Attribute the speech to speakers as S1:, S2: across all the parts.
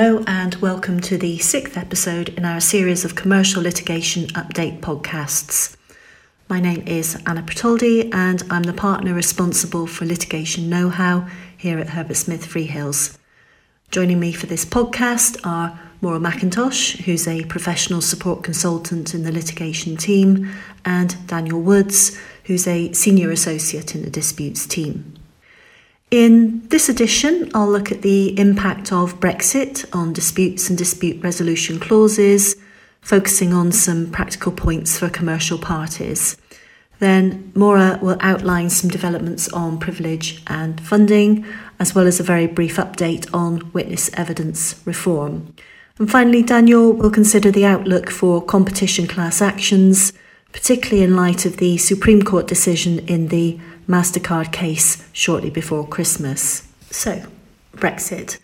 S1: Hello, and welcome to the sixth episode in our series of commercial litigation update podcasts. My name is Anna Pertoldi, and I'm the partner responsible for litigation know how here at Herbert Smith Freehills. Joining me for this podcast are Maura McIntosh, who's a professional support consultant in the litigation team, and Daniel Woods, who's a senior associate in the disputes team. In this edition, I'll look at the impact of Brexit on disputes and dispute resolution clauses, focusing on some practical points for commercial parties. Then Maura will outline some developments on privilege and funding, as well as a very brief update on witness evidence reform. And finally, Daniel will consider the outlook for competition class actions, particularly in light of the Supreme Court decision in the MasterCard case shortly before Christmas. So, Brexit.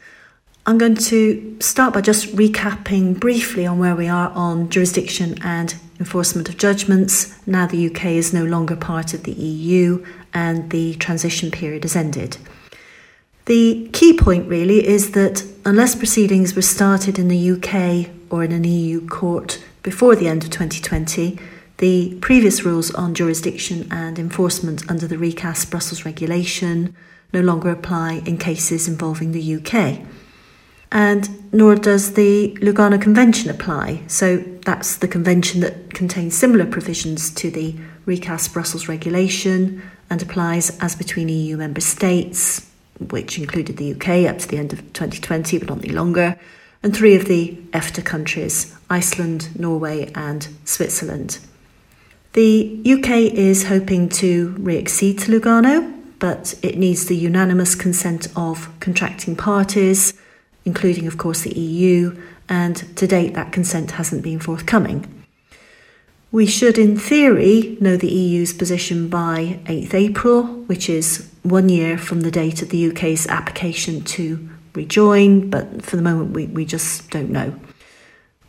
S1: I'm going to start by just recapping briefly on where we are on jurisdiction and enforcement of judgments. Now the UK is no longer part of the EU and the transition period has ended. The key point really is that unless proceedings were started in the UK or in an EU court before the end of 2020, the previous rules on jurisdiction and enforcement under the recast Brussels regulation no longer apply in cases involving the UK. And nor does the Lugano Convention apply. So that's the convention that contains similar provisions to the recast Brussels regulation and applies as between EU member states, which included the UK up to the end of 2020 but not any longer, and three of the EFTA countries Iceland, Norway, and Switzerland. The UK is hoping to re accede to Lugano, but it needs the unanimous consent of contracting parties, including, of course, the EU, and to date that consent hasn't been forthcoming. We should, in theory, know the EU's position by 8th April, which is one year from the date of the UK's application to rejoin, but for the moment we, we just don't know.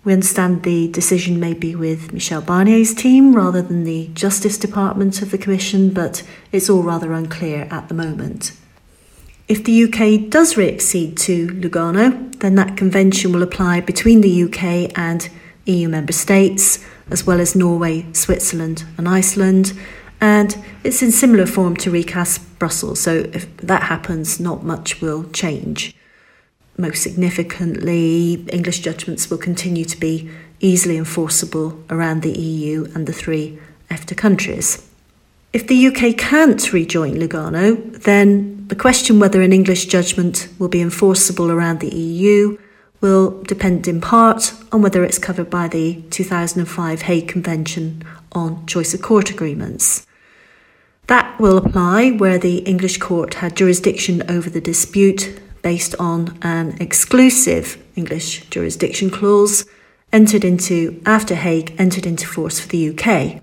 S1: We understand the decision may be with Michel Barnier's team rather than the Justice Department of the Commission, but it's all rather unclear at the moment. If the UK does re accede to Lugano, then that convention will apply between the UK and EU member states, as well as Norway, Switzerland, and Iceland. And it's in similar form to recast Brussels, so if that happens, not much will change. Most significantly, English judgments will continue to be easily enforceable around the EU and the three EFTA countries. If the UK can't rejoin Lugano, then the question whether an English judgment will be enforceable around the EU will depend in part on whether it's covered by the 2005 Hague Convention on Choice of Court Agreements. That will apply where the English court had jurisdiction over the dispute based on an exclusive English jurisdiction clause entered into after Hague entered into force for the UK.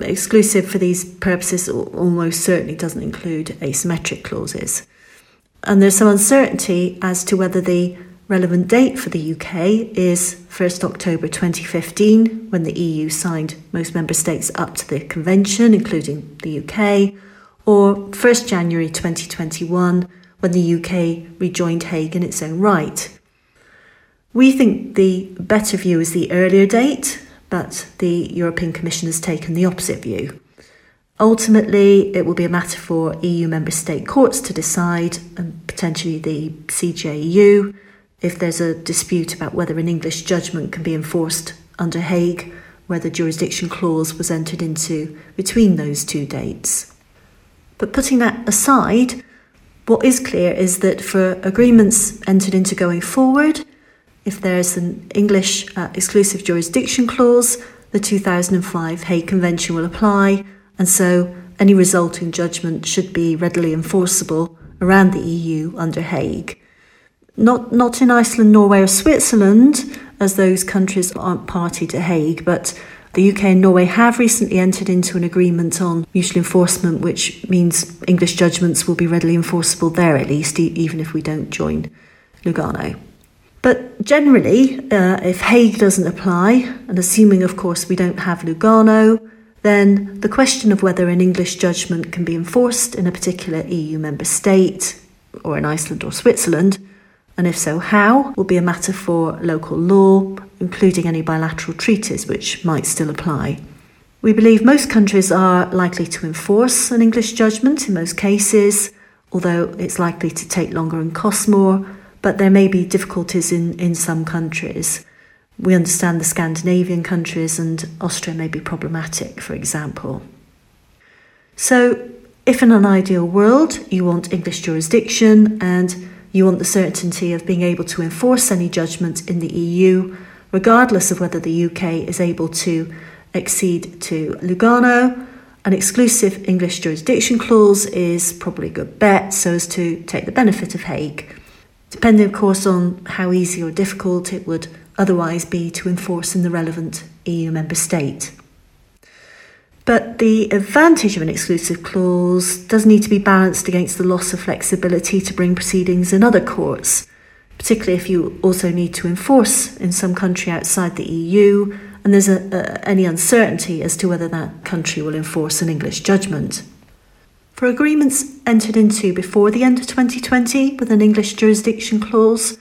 S1: Exclusive for these purposes almost certainly doesn't include asymmetric clauses. And there's some uncertainty as to whether the relevant date for the UK is 1st October 2015, when the EU signed most member states up to the convention, including the UK, or 1st January 2021, when the UK rejoined Hague in its own right. We think the better view is the earlier date, but the European Commission has taken the opposite view. Ultimately, it will be a matter for EU member state courts to decide, and potentially the CJEU, if there's a dispute about whether an English judgment can be enforced under Hague, where the jurisdiction clause was entered into between those two dates. But putting that aside, what is clear is that for agreements entered into going forward, if there's an English uh, exclusive jurisdiction clause, the 2005 Hague Convention will apply, and so any resulting judgment should be readily enforceable around the EU under Hague. Not, not in Iceland, Norway, or Switzerland, as those countries aren't party to Hague, but the UK and Norway have recently entered into an agreement on mutual enforcement, which means English judgments will be readily enforceable there at least, e- even if we don't join Lugano. But generally, uh, if Hague doesn't apply, and assuming, of course, we don't have Lugano, then the question of whether an English judgment can be enforced in a particular EU member state, or in Iceland or Switzerland, and if so, how, will be a matter for local law, including any bilateral treaties which might still apply. We believe most countries are likely to enforce an English judgment in most cases, although it's likely to take longer and cost more, but there may be difficulties in, in some countries. We understand the Scandinavian countries and Austria may be problematic, for example. So, if in an ideal world you want English jurisdiction and you want the certainty of being able to enforce any judgment in the EU, regardless of whether the UK is able to accede to Lugano, an exclusive English jurisdiction clause is probably a good bet so as to take the benefit of Hague, depending, of course, on how easy or difficult it would otherwise be to enforce in the relevant EU member state. But the advantage of an exclusive clause does need to be balanced against the loss of flexibility to bring proceedings in other courts, particularly if you also need to enforce in some country outside the EU and there's a, a, any uncertainty as to whether that country will enforce an English judgment. For agreements entered into before the end of 2020 with an English jurisdiction clause,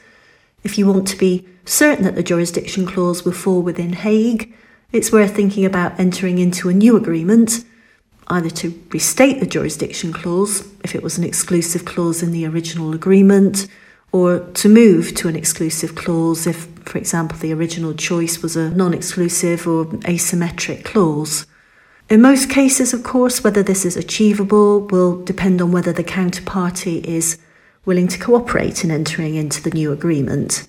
S1: if you want to be certain that the jurisdiction clause will fall within Hague, it's worth thinking about entering into a new agreement, either to restate the jurisdiction clause, if it was an exclusive clause in the original agreement, or to move to an exclusive clause if, for example, the original choice was a non exclusive or asymmetric clause. In most cases, of course, whether this is achievable will depend on whether the counterparty is willing to cooperate in entering into the new agreement.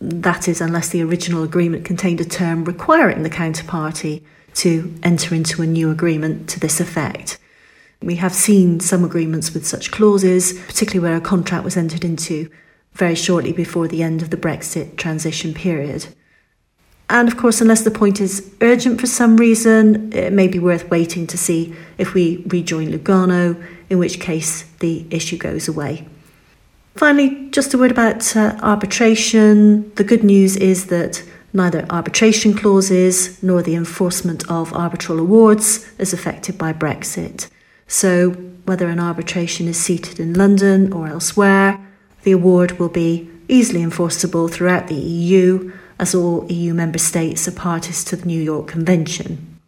S1: That is, unless the original agreement contained a term requiring the counterparty to enter into a new agreement to this effect. We have seen some agreements with such clauses, particularly where a contract was entered into very shortly before the end of the Brexit transition period. And of course, unless the point is urgent for some reason, it may be worth waiting to see if we rejoin Lugano, in which case the issue goes away. Finally, just a word about uh, arbitration. The good news is that neither arbitration clauses nor the enforcement of arbitral awards is affected by Brexit. So, whether an arbitration is seated in London or elsewhere, the award will be easily enforceable throughout the EU, as all EU member states are parties to the New York Convention.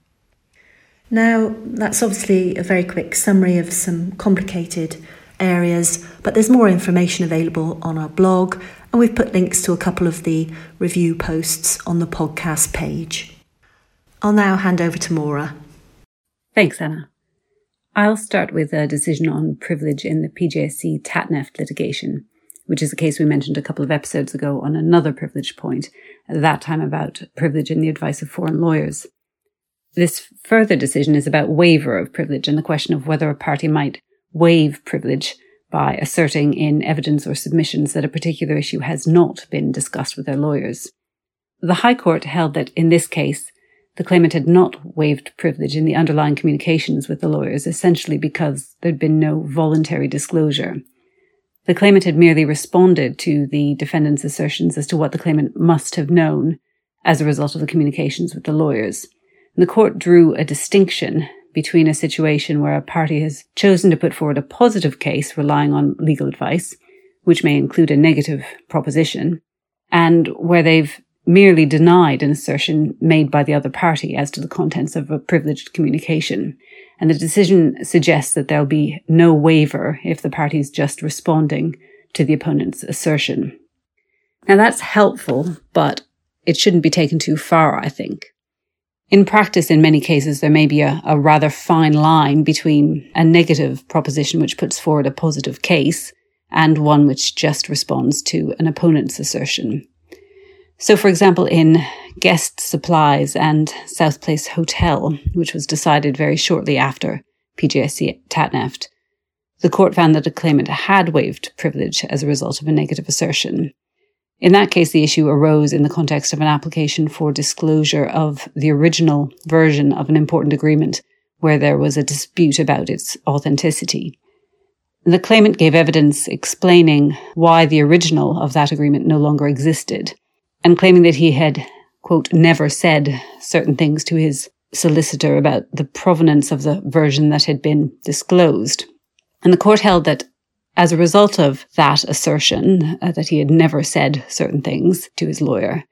S1: Now, that's obviously a very quick summary of some complicated areas, but there's more information available on our blog, and we've put links to a couple of the review posts on the podcast page. I'll now hand over to Maura.
S2: Thanks, Anna. I'll start with a decision on privilege in the PJSC Tatneft litigation which is a case we mentioned a couple of episodes ago on another privilege point, at that time about privilege in the advice of foreign lawyers. This further decision is about waiver of privilege and the question of whether a party might waive privilege by asserting in evidence or submissions that a particular issue has not been discussed with their lawyers. The High Court held that in this case, the claimant had not waived privilege in the underlying communications with the lawyers, essentially because there'd been no voluntary disclosure. The claimant had merely responded to the defendant's assertions as to what the claimant must have known as a result of the communications with the lawyers. And the court drew a distinction between a situation where a party has chosen to put forward a positive case relying on legal advice, which may include a negative proposition, and where they've merely denied an assertion made by the other party as to the contents of a privileged communication. And the decision suggests that there'll be no waiver if the party is just responding to the opponent's assertion. Now that's helpful, but it shouldn't be taken too far, I think. In practice, in many cases, there may be a, a rather fine line between a negative proposition which puts forward a positive case and one which just responds to an opponent's assertion. So, for example, in Guest Supplies and South Place Hotel, which was decided very shortly after PJSC Tatneft, the court found that a claimant had waived privilege as a result of a negative assertion. In that case, the issue arose in the context of an application for disclosure of the original version of an important agreement where there was a dispute about its authenticity. The claimant gave evidence explaining why the original of that agreement no longer existed and claiming that he had, quote, never said certain things to his solicitor about the provenance of the version that had been disclosed. And the court held that as a result of that assertion uh, that he had never said certain things to his lawyer,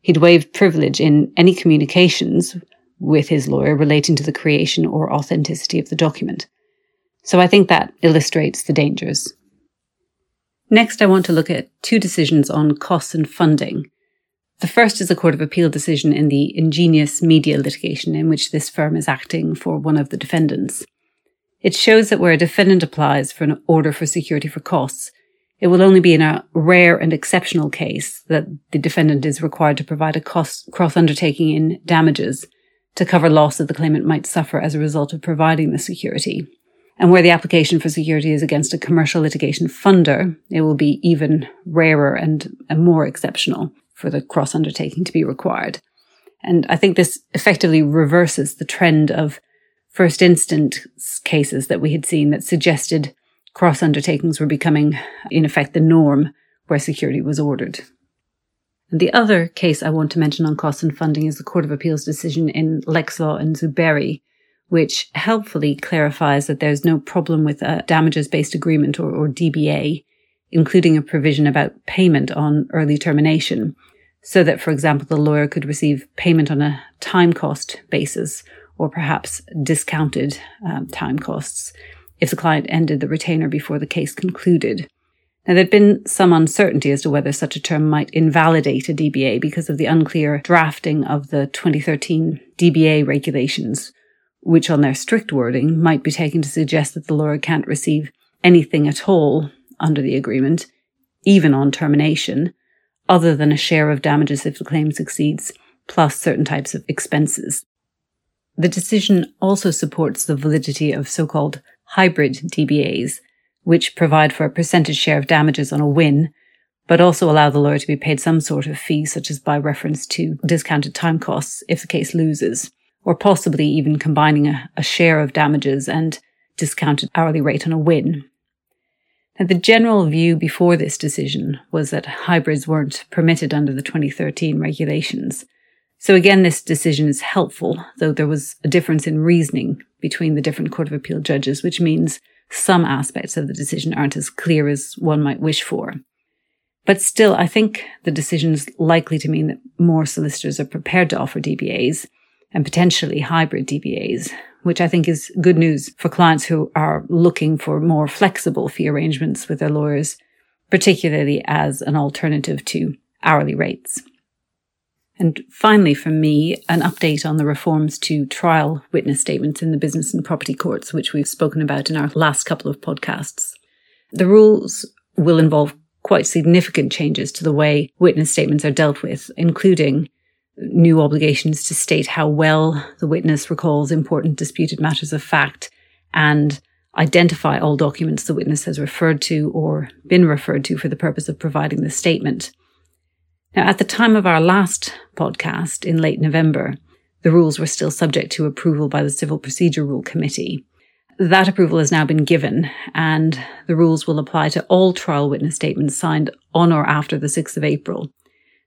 S2: he'd waived privilege in any communications with his lawyer relating to the creation or authenticity of the document. So I think that illustrates the dangers. Next, I want to look at two decisions on costs and funding. The first is a Court of Appeal decision in the Ingenious Media litigation in which this firm is acting for one of the defendants. It shows that where a defendant applies for an order for security for costs, it will only be in a rare and exceptional case that the defendant is required to provide a cost cross undertaking in damages to cover loss that the claimant might suffer as a result of providing the security. And where the application for security is against a commercial litigation funder, it will be even rarer and, and more exceptional for the cross undertaking to be required. And I think this effectively reverses the trend of first instance cases that we had seen that suggested cross undertakings were becoming, in effect, the norm where security was ordered. And the other case I want to mention on costs and funding is the Court of Appeal's decision in Lexlaw and Zuberi, which helpfully clarifies that there's no problem with a damages based agreement or, or DBA, including a provision about payment on early termination, so that, for example, the lawyer could receive payment on a time cost basis or perhaps discounted um, time costs if the client ended the retainer before the case concluded. Now, there'd been some uncertainty as to whether such a term might invalidate a DBA because of the unclear drafting of the 2013 DBA regulations, which on their strict wording might be taken to suggest that the lawyer can't receive anything at all under the agreement, even on termination, other than a share of damages if the claim succeeds, plus certain types of expenses. The decision also supports the validity of so-called hybrid DBAs, which provide for a percentage share of damages on a win, but also allow the lawyer to be paid some sort of fee, such as by reference to discounted time costs if the case loses, or possibly even combining a, a share of damages and discounted hourly rate on a win. Now, the general view before this decision was that hybrids weren't permitted under the 2013 regulations. So again, this decision is helpful, though there was a difference in reasoning between the different Court of Appeal judges, which means some aspects of the decision aren't as clear as one might wish for. But still, I think the decision is likely to mean that more solicitors are prepared to offer DBAs and potentially hybrid DBAs, which I think is good news for clients who are looking for more flexible fee arrangements with their lawyers, particularly as an alternative to hourly rates. And finally, from me, an update on the reforms to trial witness statements in the business and property courts, which we've spoken about in our last couple of podcasts. The rules will involve quite significant changes to the way witness statements are dealt with, including new obligations to state how well the witness recalls important disputed matters of fact and identify all documents the witness has referred to or been referred to for the purpose of providing the statement. Now, at the time of our last podcast in late November, the rules were still subject to approval by the Civil Procedure Rule Committee. That approval has now been given, and the rules will apply to all trial witness statements signed on or after the 6th of April.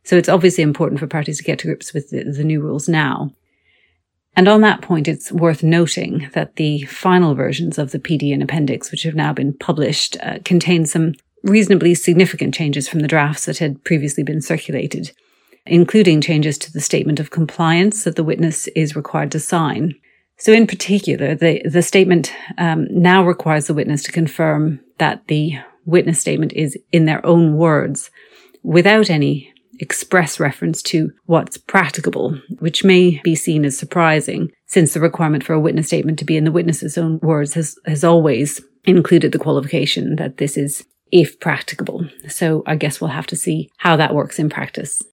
S2: So it's obviously important for parties to get to grips with the, the new rules now. And on that point, it's worth noting that the final versions of the PD and appendix, which have now been published, uh, contain some reasonably significant changes from the drafts that had previously been circulated, including changes to the statement of compliance that the witness is required to sign. So, in particular, the, the statement um, now requires the witness to confirm that the witness statement is in their own words without any express reference to what's practicable, which may be seen as surprising since the requirement for a witness statement to be in the witness's own words has, has always included the qualification that this is if practicable. So I guess we'll have to see how that works in practice.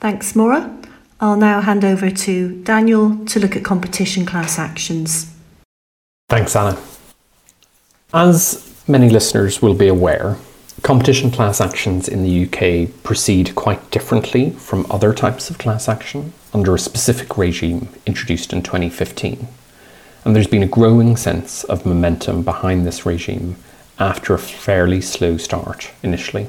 S1: Thanks, Maura. I'll now hand over to Daniel to look at competition class actions.
S3: Thanks, Anna. As many listeners will be aware, competition class actions in the UK proceed quite differently from other types of class action under a specific regime introduced in 2015. And there's been a growing sense of momentum behind this regime after a fairly slow start initially.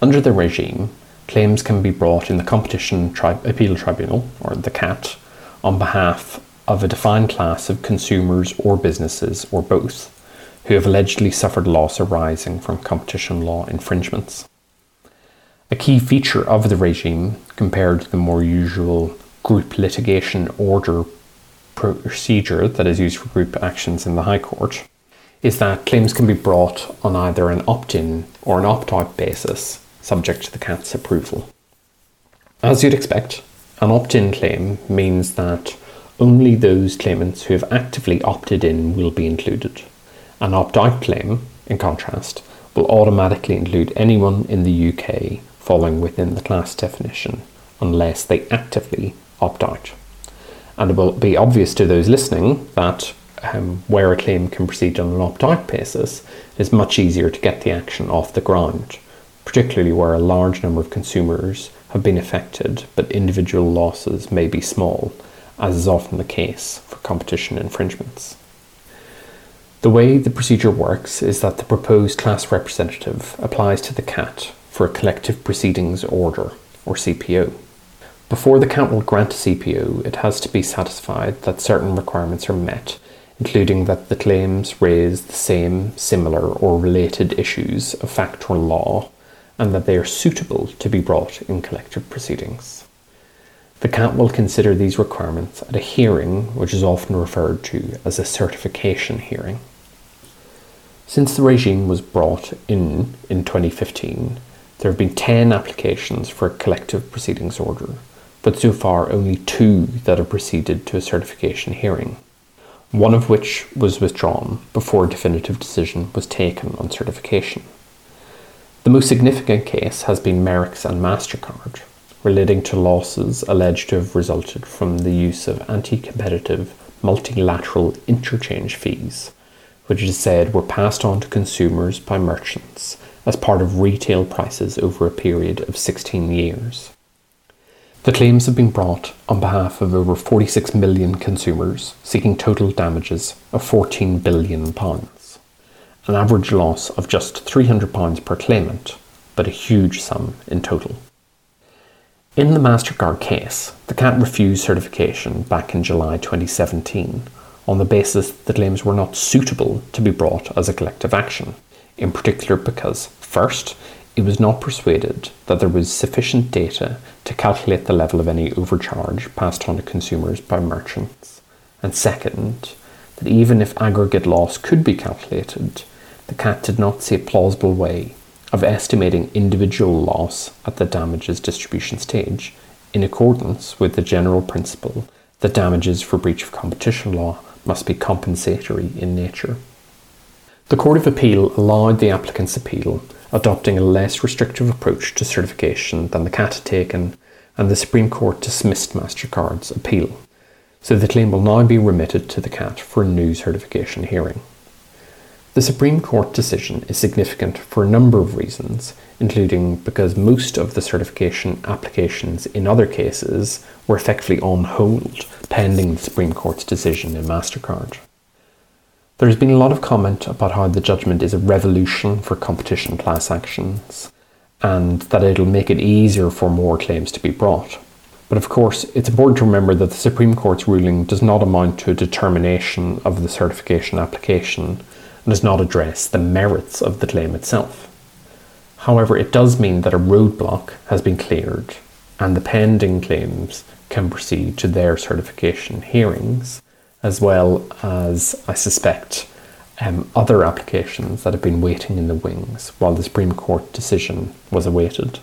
S3: Under the regime, claims can be brought in the Competition Tri- Appeal Tribunal, or the CAT, on behalf of a defined class of consumers or businesses, or both, who have allegedly suffered loss arising from competition law infringements. A key feature of the regime, compared to the more usual group litigation order procedure that is used for group actions in the High Court, is that claims can be brought on either an opt in or an opt out basis, subject to the CAT's approval. As you'd expect, an opt in claim means that only those claimants who have actively opted in will be included. An opt out claim, in contrast, will automatically include anyone in the UK falling within the class definition unless they actively opt out. And it will be obvious to those listening that um, where a claim can proceed on an opt out basis, it is much easier to get the action off the ground, particularly where a large number of consumers have been affected, but individual losses may be small, as is often the case for competition infringements. The way the procedure works is that the proposed class representative applies to the CAT for a collective proceedings order, or CPO. Before the CAT will grant a CPO, it has to be satisfied that certain requirements are met, including that the claims raise the same, similar, or related issues of fact or law, and that they are suitable to be brought in collective proceedings. The CAT will consider these requirements at a hearing, which is often referred to as a certification hearing. Since the regime was brought in in 2015, there have been 10 applications for a collective proceedings order, but so far only two that have proceeded to a certification hearing, one of which was withdrawn before a definitive decision was taken on certification. The most significant case has been Merricks and MasterCard, relating to losses alleged to have resulted from the use of anti competitive multilateral interchange fees which is said were passed on to consumers by merchants as part of retail prices over a period of 16 years. The claims have been brought on behalf of over 46 million consumers seeking total damages of 14 billion pounds, an average loss of just 300 pounds per claimant, but a huge sum in total. In the MasterCard case, the CAT refused certification back in July 2017 on the basis that claims were not suitable to be brought as a collective action, in particular because, first, it was not persuaded that there was sufficient data to calculate the level of any overcharge passed on to consumers by merchants, and second, that even if aggregate loss could be calculated, the CAT did not see a plausible way of estimating individual loss at the damages distribution stage in accordance with the general principle that damages for breach of competition law must be compensatory in nature. The Court of Appeal allowed the applicant's appeal, adopting a less restrictive approach to certification than the CAT had taken, and the Supreme Court dismissed MasterCard's appeal, so the claim will now be remitted to the CAT for a new certification hearing. The Supreme Court decision is significant for a number of reasons, including because most of the certification applications in other cases were effectively on hold pending the Supreme Court's decision in MasterCard. There has been a lot of comment about how the judgment is a revolution for competition class actions and that it'll make it easier for more claims to be brought. But of course, it's important to remember that the Supreme Court's ruling does not amount to a determination of the certification application and does not address the merits of the claim itself. However, it does mean that a roadblock has been cleared and the pending claims can proceed to their certification hearings, as well as, I suspect, um, other applications that have been waiting in the wings while the Supreme Court decision was awaited.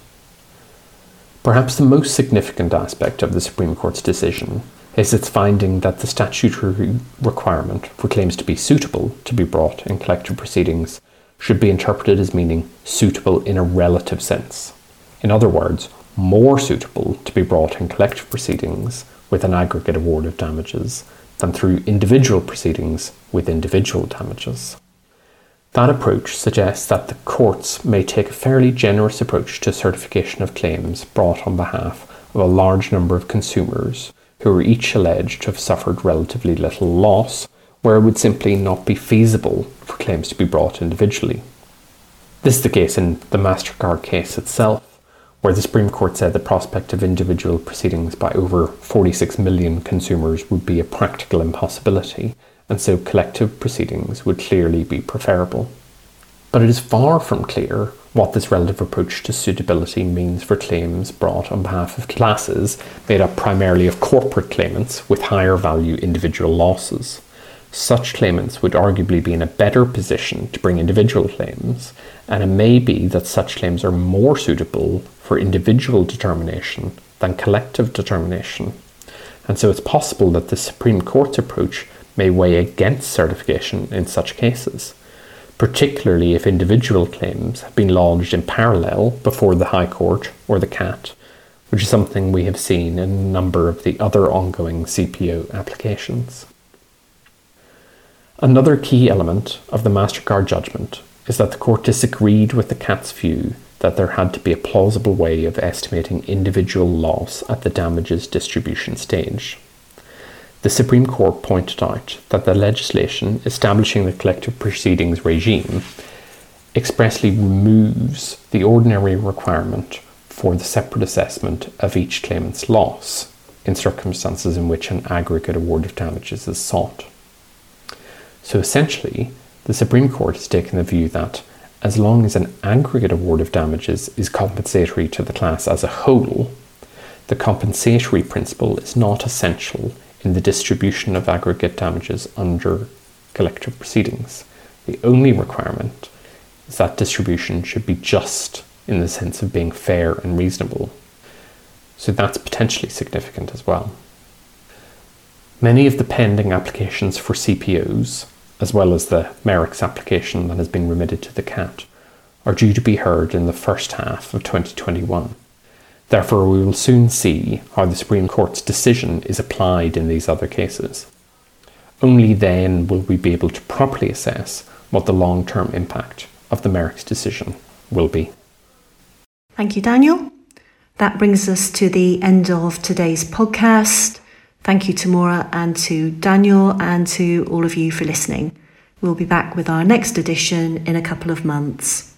S3: Perhaps the most significant aspect of the Supreme Court's decision is its finding that the statutory requirement for claims to be suitable to be brought in collective proceedings should be interpreted as meaning suitable in a relative sense. In other words, more suitable to be brought in collective proceedings with an aggregate award of damages than through individual proceedings with individual damages. That approach suggests that the courts may take a fairly generous approach to certification of claims brought on behalf of a large number of consumers who are each alleged to have suffered relatively little loss, where it would simply not be feasible for claims to be brought individually. This is the case in the MasterCard case itself, where the Supreme Court said the prospect of individual proceedings by over 46 million consumers would be a practical impossibility, and so collective proceedings would clearly be preferable. But it is far from clear what this relative approach to suitability means for claims brought on behalf of classes made up primarily of corporate claimants with higher value individual losses. Such claimants would arguably be in a better position to bring individual claims, and it may be that such claims are more suitable for individual determination than collective determination. And so it's possible that the Supreme Court's approach may weigh against certification in such cases, particularly if individual claims have been lodged in parallel before the High Court or the CAT, which is something we have seen in a number of the other ongoing CPO applications. Another key element of the MasterCard judgment is that the court disagreed with the CAT's view that there had to be a plausible way of estimating individual loss at the damages distribution stage. The Supreme Court pointed out that the legislation establishing the collective proceedings regime expressly removes the ordinary requirement for the separate assessment of each claimant's loss in circumstances in which an aggregate award of damages is sought. So essentially, the Supreme Court has taken the view that as long as an aggregate award of damages is compensatory to the class as a whole, the compensatory principle is not essential in the distribution of aggregate damages under collective proceedings. The only requirement is that distribution should be just in the sense of being fair and reasonable. So that's potentially significant as well. Many of the pending applications for CPOs as well as the Merricks application that has been remitted to the CAT, are due to be heard in the first half of 2021. Therefore, we will soon see how the Supreme Court's decision is applied in these other cases. Only then will we be able to properly assess what the long term impact of the Merricks decision will be.
S1: Thank you, Daniel. That brings us to the end of today's podcast. Thank you to Maura and to Daniel and to all of you for listening. We'll be back with our next edition in a couple of months.